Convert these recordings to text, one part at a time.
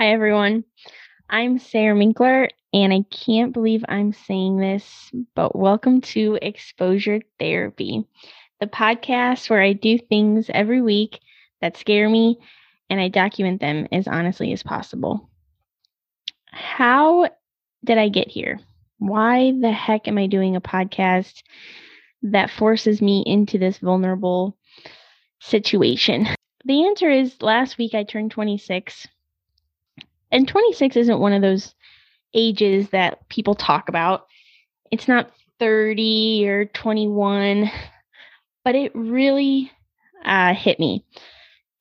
Hi, everyone. I'm Sarah Minkler, and I can't believe I'm saying this, but welcome to Exposure Therapy, the podcast where I do things every week that scare me and I document them as honestly as possible. How did I get here? Why the heck am I doing a podcast that forces me into this vulnerable situation? The answer is last week I turned 26 and 26 isn't one of those ages that people talk about. It's not 30 or 21, but it really uh, hit me.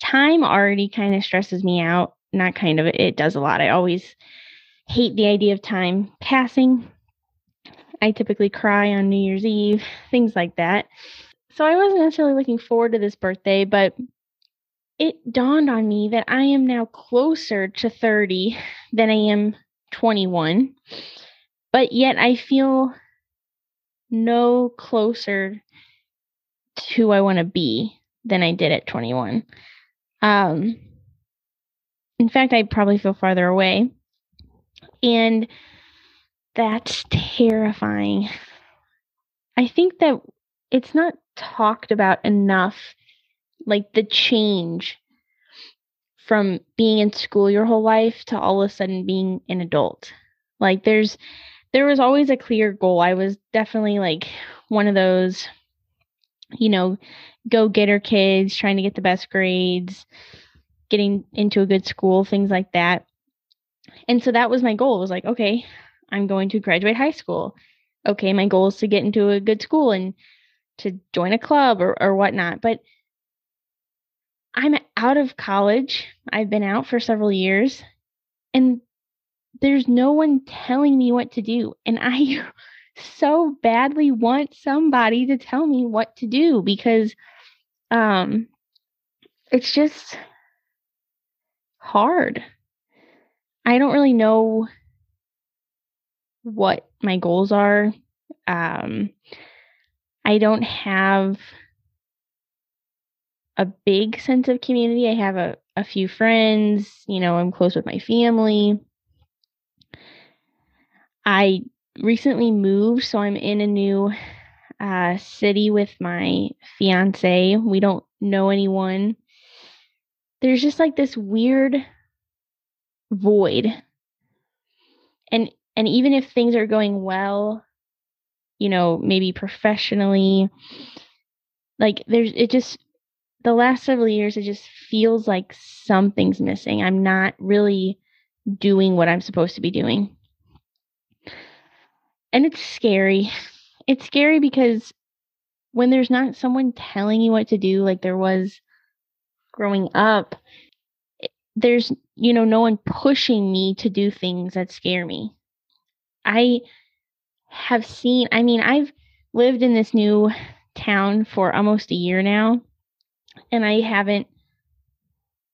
Time already kind of stresses me out. Not kind of, it does a lot. I always hate the idea of time passing. I typically cry on New Year's Eve, things like that. So I wasn't necessarily looking forward to this birthday, but it dawned on me that I am now closer to 30 than I am 21, but yet I feel no closer to who I want to be than I did at 21. Um, in fact, I probably feel farther away. And that's terrifying. I think that it's not talked about enough like the change from being in school your whole life to all of a sudden being an adult. Like there's there was always a clear goal. I was definitely like one of those you know, go getter kids trying to get the best grades, getting into a good school, things like that. And so that was my goal. It was like, okay, I'm going to graduate high school. Okay, my goal is to get into a good school and to join a club or, or whatnot. But I'm out of college. I've been out for several years and there's no one telling me what to do. And I so badly want somebody to tell me what to do because um it's just hard. I don't really know what my goals are. Um I don't have a big sense of community. I have a, a few friends, you know, I'm close with my family. I recently moved, so I'm in a new uh, city with my fiance. We don't know anyone. There's just like this weird void. And and even if things are going well, you know, maybe professionally, like there's it just the last several years, it just feels like something's missing. I'm not really doing what I'm supposed to be doing. And it's scary. It's scary because when there's not someone telling you what to do, like there was growing up, there's, you know, no one pushing me to do things that scare me. I have seen, I mean, I've lived in this new town for almost a year now and I haven't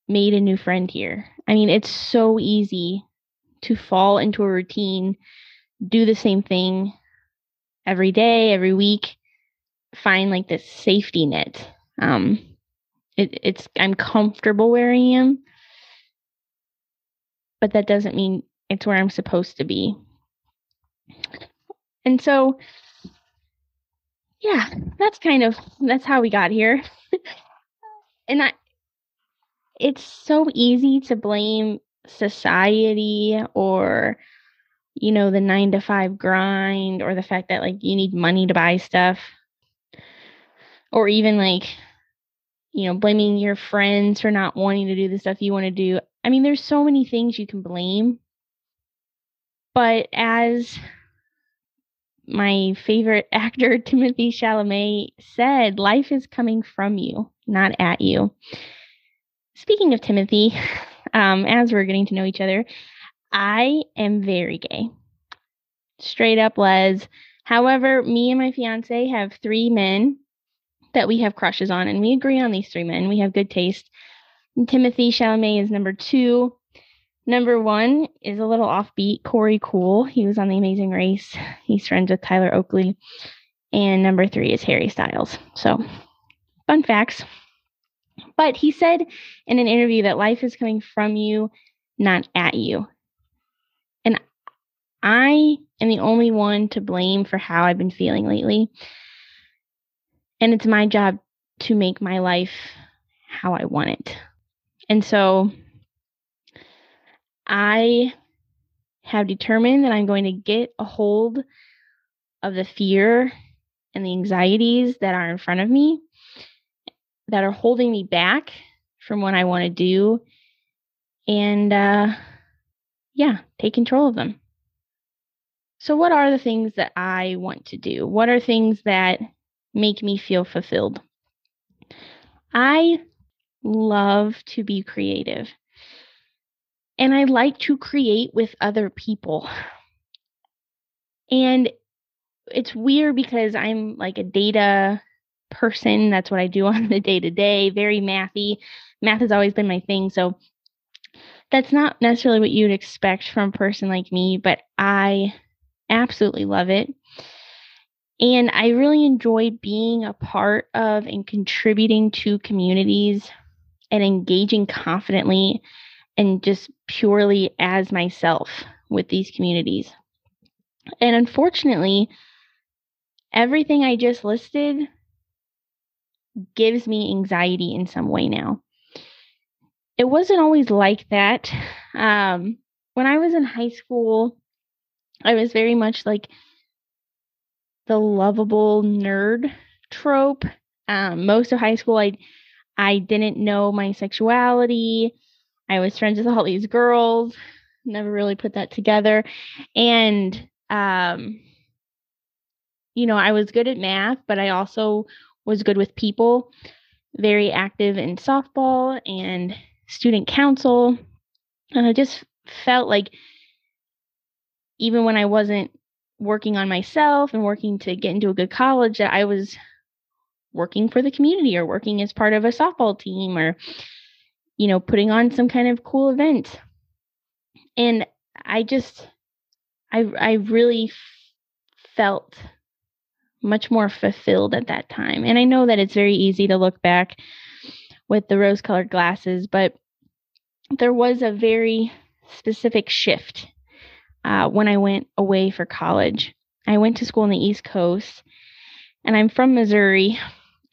made a new friend here. I mean, it's so easy to fall into a routine, do the same thing every day, every week, find like this safety net. Um, it, it's I'm comfortable where I am, but that doesn't mean it's where I'm supposed to be. And so, yeah, that's kind of that's how we got here. and I it's so easy to blame society or you know the 9 to 5 grind or the fact that like you need money to buy stuff or even like you know blaming your friends for not wanting to do the stuff you want to do. I mean there's so many things you can blame. But as my favorite actor Timothy Chalamet said, life is coming from you not at you. Speaking of Timothy, um, as we're getting to know each other, I am very gay. Straight up les. However, me and my fiance have three men that we have crushes on, and we agree on these three men. We have good taste. And Timothée Chalamet is number two. Number one is a little offbeat, Korey Kuhl. He was on The Amazing Race. He's friends with Tyler Oakley. And number three is Harry Styles. So Fun facts. But he said in an interview that life is coming from you not at you. And I am the only one to blame for how I've been feeling lately. And it's my job to make my life how I want it. And so I have determined that I'm going to get a hold of the fear and the anxieties that are in front of me that are holding me back from what I want to do and uh yeah, take control of them. So what are the things that I want to do? What are things that make me feel fulfilled? I love to be creative. And I like to create with other people. And it's weird because I'm like a data person. That's what I do on the day to day, very mathy. Math has always been my thing. So that's not necessarily what you'd expect from a person like me, but I absolutely love it. And I really enjoy being a part of and contributing to communities and engaging confidently and just purely as myself with these communities. And unfortunately, everything I just listed gives me anxiety in some way now. It wasn't always like that. Um, when I was in high school, I was very much like the lovable nerd trope. Um, most of high school, I I didn't know my sexuality. I was friends with all these girls. Never really put that together, and um, you know, I was good at math, but I also was good with people. Very active in softball and student council, and I just felt like even when I wasn't working on myself and working to get into a good college that I was working for the community or working as part of a softball team or you know putting on some kind of cool event and i just i i really felt much more fulfilled at that time and i know that it's very easy to look back with the rose colored glasses but there was a very specific shift uh, when I went away for college. I went to school on the East Coast, and I'm from Missouri,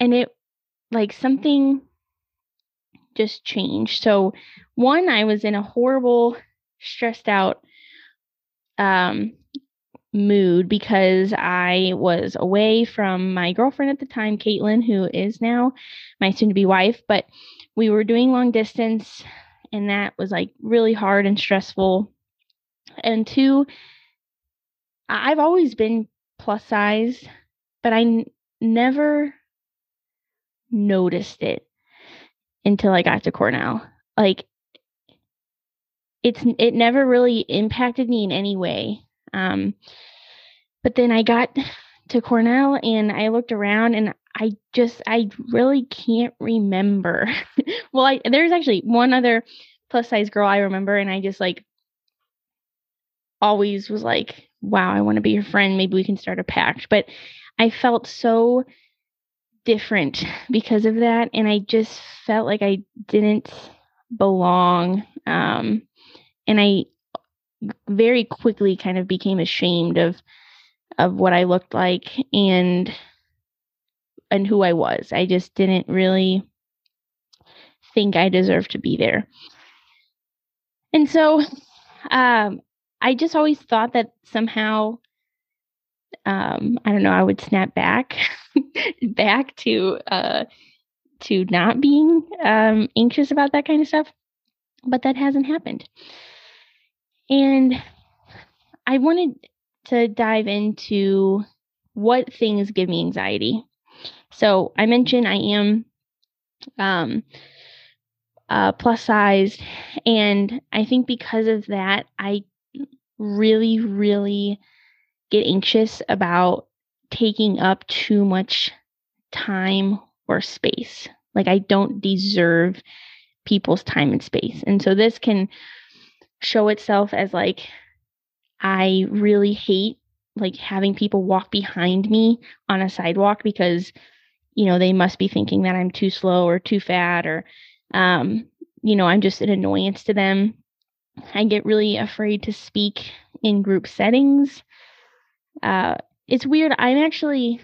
and it like something just changed. So, one, I was in a horrible, stressed out um, mood because I was away from my girlfriend at the time, Caitlin, who is now my soon to be wife, but we were doing long distance, and that was like really hard and stressful and two, I've always been plus size, but I n- never noticed it until I got to Cornell. Like it's it never really impacted me in any way. Um, but then I got to Cornell and I looked around and I just I really can't remember. well, I there's actually one other plus size girl I remember and I just like always was like, wow, I want to be your friend. Maybe we can start a pact. But I felt so different because of that. And I just felt like I didn't belong. Um, and I very quickly kind of became ashamed of of what I looked like and and who I was. I just didn't really think I deserved to be there. And so um, I just always thought that somehow um, I don't know, I would snap back back to uh to not being um anxious about that kind of stuff. But that hasn't happened. And I wanted to dive into what things give me anxiety. So I mentioned I am um uh, plus sized, and I think because of that, I really, really get anxious about taking up too much time or space. Like I don't deserve people's time and space. And so this can show itself as like I really hate like having people walk behind me on a sidewalk because you know they must be thinking that I'm too slow or too fat or um you know I'm just an annoyance to them I get really afraid to speak in group settings. Uh, it's weird. I'm actually,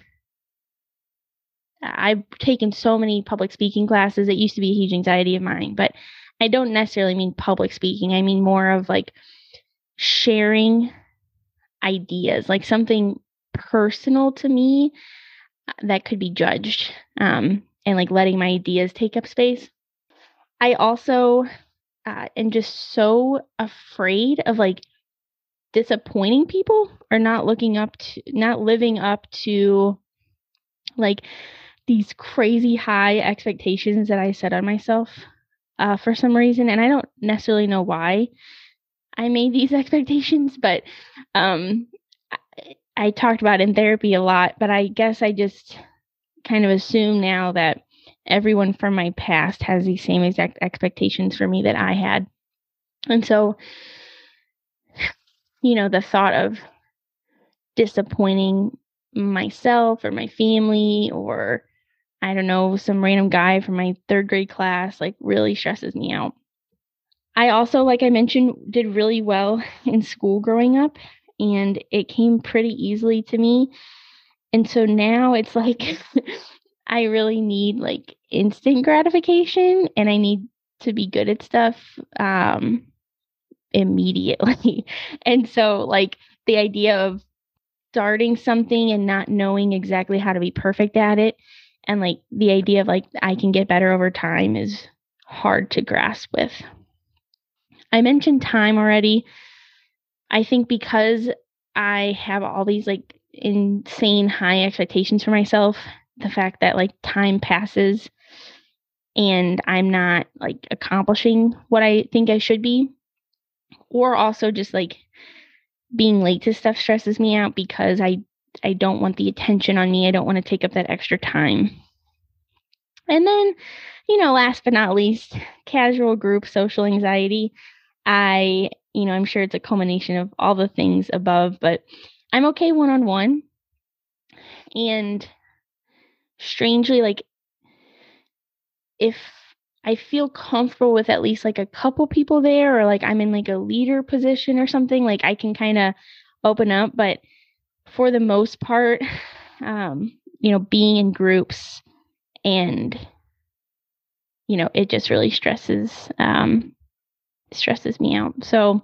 I've taken so many public speaking classes. It used to be a huge anxiety of mine, but I don't necessarily mean public speaking. I mean more of like sharing ideas, like something personal to me uh, that could be judged, um, and like letting my ideas take up space. I also uh, am just so afraid of like disappointing people or not looking up to, not living up to like these crazy high expectations that I set on myself uh, for some reason, and I don't necessarily know why I made these expectations, but um, I, I talked about in therapy a lot. But I guess I just kind of assume now that everyone from my past has these same exact expectations for me that I had, and so you know the thought of disappointing myself or my family or I don't know, some random guy from my third grade class, like really stresses me out. I also, like I mentioned, did really well in school growing up, and it came pretty easily to me. And so now it's like I really need like instant gratification and I need to be good at stuff um immediately. and so like the idea of starting something and not knowing exactly how to be perfect at it and like the idea of like I can get better over time is hard to grasp with. I mentioned time already. I think because I have all these like insane high expectations for myself, the fact that like time passes and I'm not like accomplishing what I think I should be, or also just like being late to stuff stresses me out because I I don't want the attention on me. I don't want to take up that extra time. And then, you know, last but not least, casual group social anxiety. I, you know, I'm sure it's a culmination of all the things above, but I'm okay one on one. And strangely, like, if I feel comfortable with at least like a couple people there, or like I'm in like a leader position or something, like I can kind of open up. But for the most part, um, you know, being in groups and you know, it just really stresses um stresses me out. So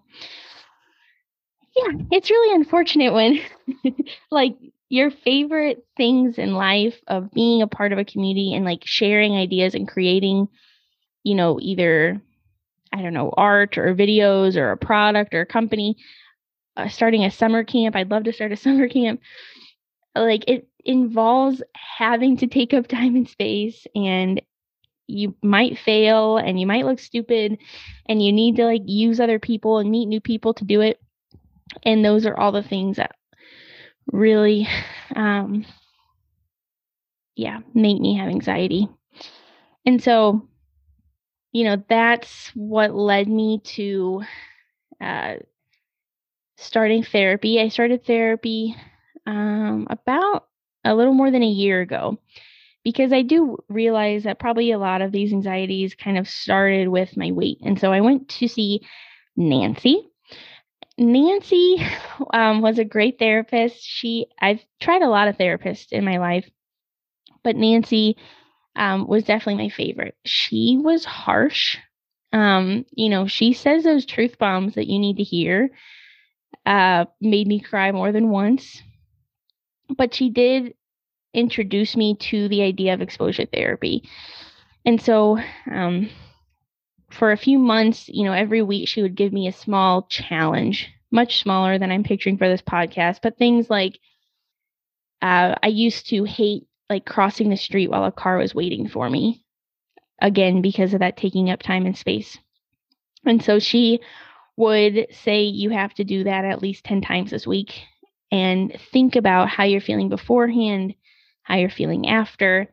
yeah, it's really unfortunate when like your favorite things in life of being a part of a community and like sharing ideas and creating, you know, either I don't know, art or videos or a product or a company, uh, starting a summer camp. I'd love to start a summer camp. Like it involves having to take up time and space and you might fail and you might look stupid and you need to like use other people and meet new people to do it and those are all the things that really um yeah make me have anxiety and so you know that's what led me to uh starting therapy i started therapy um about a little more than a year ago because I do realize that probably a lot of these anxieties kind of started with my weight. And so I went to see Nancy. Nancy um, was a great therapist. She I've tried a lot of therapists in my life, but Nancy um, was definitely my favorite. She was harsh. Um, you know, she says those truth bombs that you need to hear. Uh, made me cry more than once but she did introduce me to the idea of exposure therapy. And so, um, for a few months, you know, every week she would give me a small challenge, much smaller than I'm picturing for this podcast, but things like uh, I used to hate like crossing the street while a car was waiting for me, again, because of that taking up time and space. And so she would say, You have to do that at least 10 times this week and think about how you're feeling beforehand, how you're feeling after.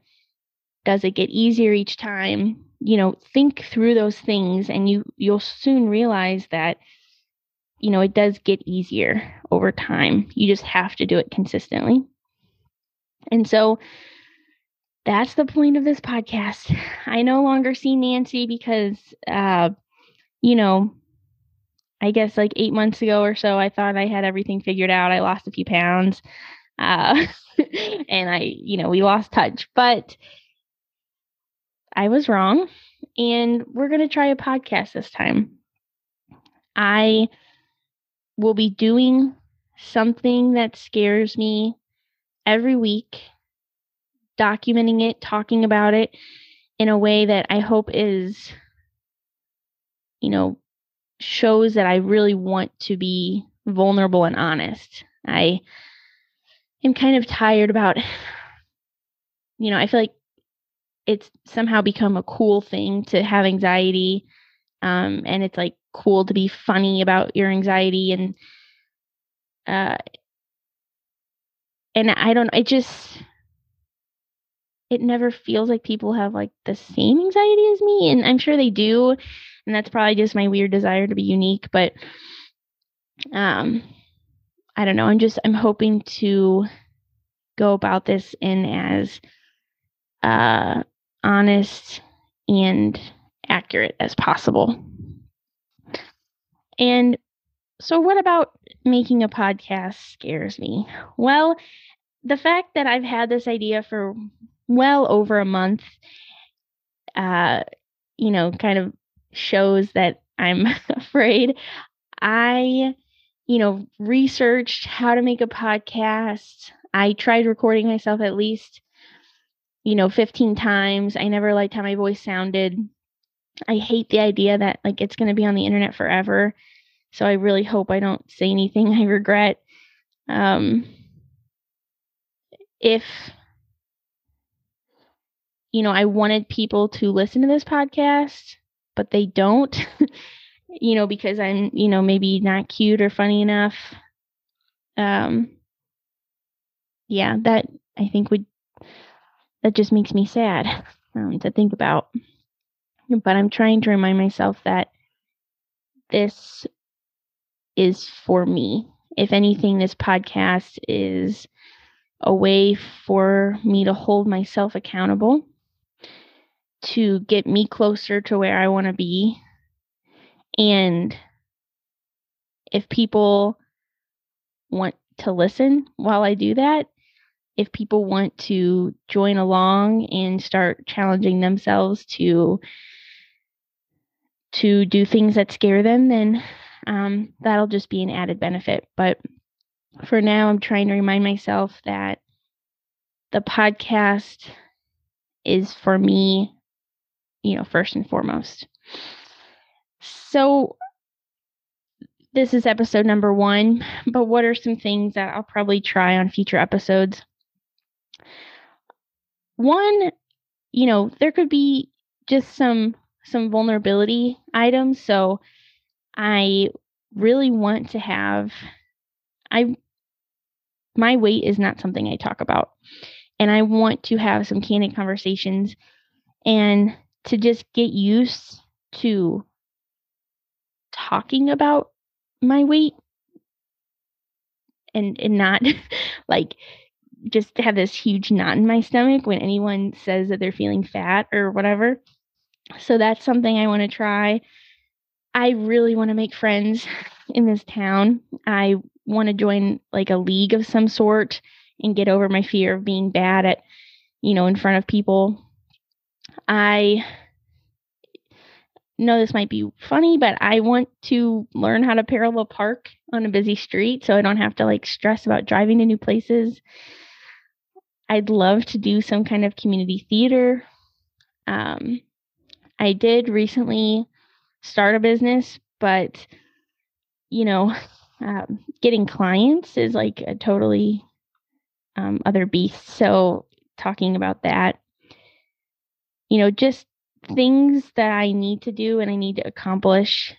Does it get easier each time? You know, think through those things and you you'll soon realize that you know, it does get easier over time. You just have to do it consistently. And so that's the point of this podcast. I no longer see Nancy because uh you know, I guess like eight months ago or so, I thought I had everything figured out. I lost a few pounds. Uh, and I, you know, we lost touch, but I was wrong. And we're going to try a podcast this time. I will be doing something that scares me every week, documenting it, talking about it in a way that I hope is, you know, shows that I really want to be vulnerable and honest. I am kind of tired about, you know, I feel like it's somehow become a cool thing to have anxiety. Um, and it's like cool to be funny about your anxiety and, uh, and I don't, it just, it never feels like people have like the same anxiety as me. And I'm sure they do. And that's probably just my weird desire to be unique. But, um, I don't know. I'm just, I'm hoping to go about this in as, uh, honest and accurate as possible. And so, what about making a podcast scares me? Well, the fact that I've had this idea for well over a month, uh, you know, kind of shows that I'm afraid. I, you know, researched how to make a podcast. I tried recording myself at least you know, 15 times. I never liked how my voice sounded. I hate the idea that like it's going to be on the internet forever. So I really hope I don't say anything I regret. Um, if you know, I wanted people to listen to this podcast, but they don't, you know, because I'm, you know, maybe not cute or funny enough. Um, yeah, that I think would that just makes me sad um, to think about. But I'm trying to remind myself that this is for me. If anything, this podcast is a way for me to hold myself accountable, to get me closer to where I want to be. And if people want to listen while I do that, if people want to join along and start challenging themselves to to do things that scare them, then um, that'll just be an added benefit. But for now, I'm trying to remind myself that the podcast is for me, you know, first and foremost. So, this is episode number one, but what are some things that I'll probably try on future episodes? one, you know, there could be just some some vulnerability items. So I really want to have I my weight is not something I talk about. And I want to have some candid conversations and to just get used to talking about my weight and and not like just have this huge knot in my stomach when anyone says that they're feeling fat or whatever. So that's something I want to try. I really want to make friends in this town. I want to join like a league of some sort and get over my fear of being bad at, you know, in front of people. I know this might be funny, but I want to learn how to parallel park on a busy street so I don't have to like stress about driving to new places. I'd love to do some kind of community theater. Um, I did recently start a business, but you know, um, getting clients is like a totally um, other beast. So, talking about that, you know, just things that I need to do and I need to accomplish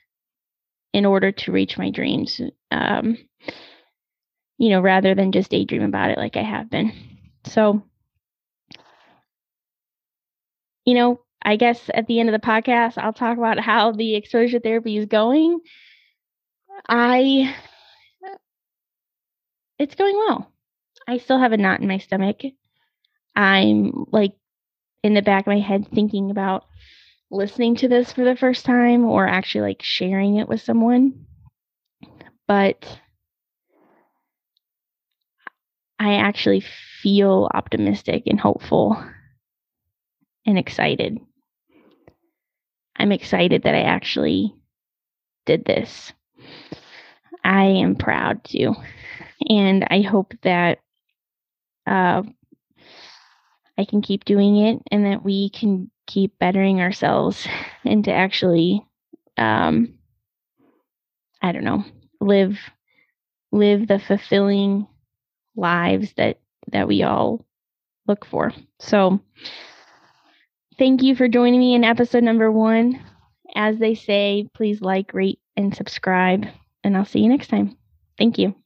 in order to reach my dreams. Um, you know, rather than just daydream about it like I have been. So, you know, I guess at the end of the podcast, I'll talk about how the exposure therapy is going. I, it's going well. I still have a knot in my stomach. I'm like in the back of my head thinking about listening to this for the first time or actually like sharing it with someone. but I actually feel optimistic and hopeful and excited. I'm excited that I actually did this. I am proud to. And I hope that uh, I can keep doing it and that we can keep bettering ourselves and to actually, um, I don't know, live live the fulfilling lives that that we all look for. So thank you for joining me in episode number 1. As they say, please like, rate and subscribe and I'll see you next time. Thank you.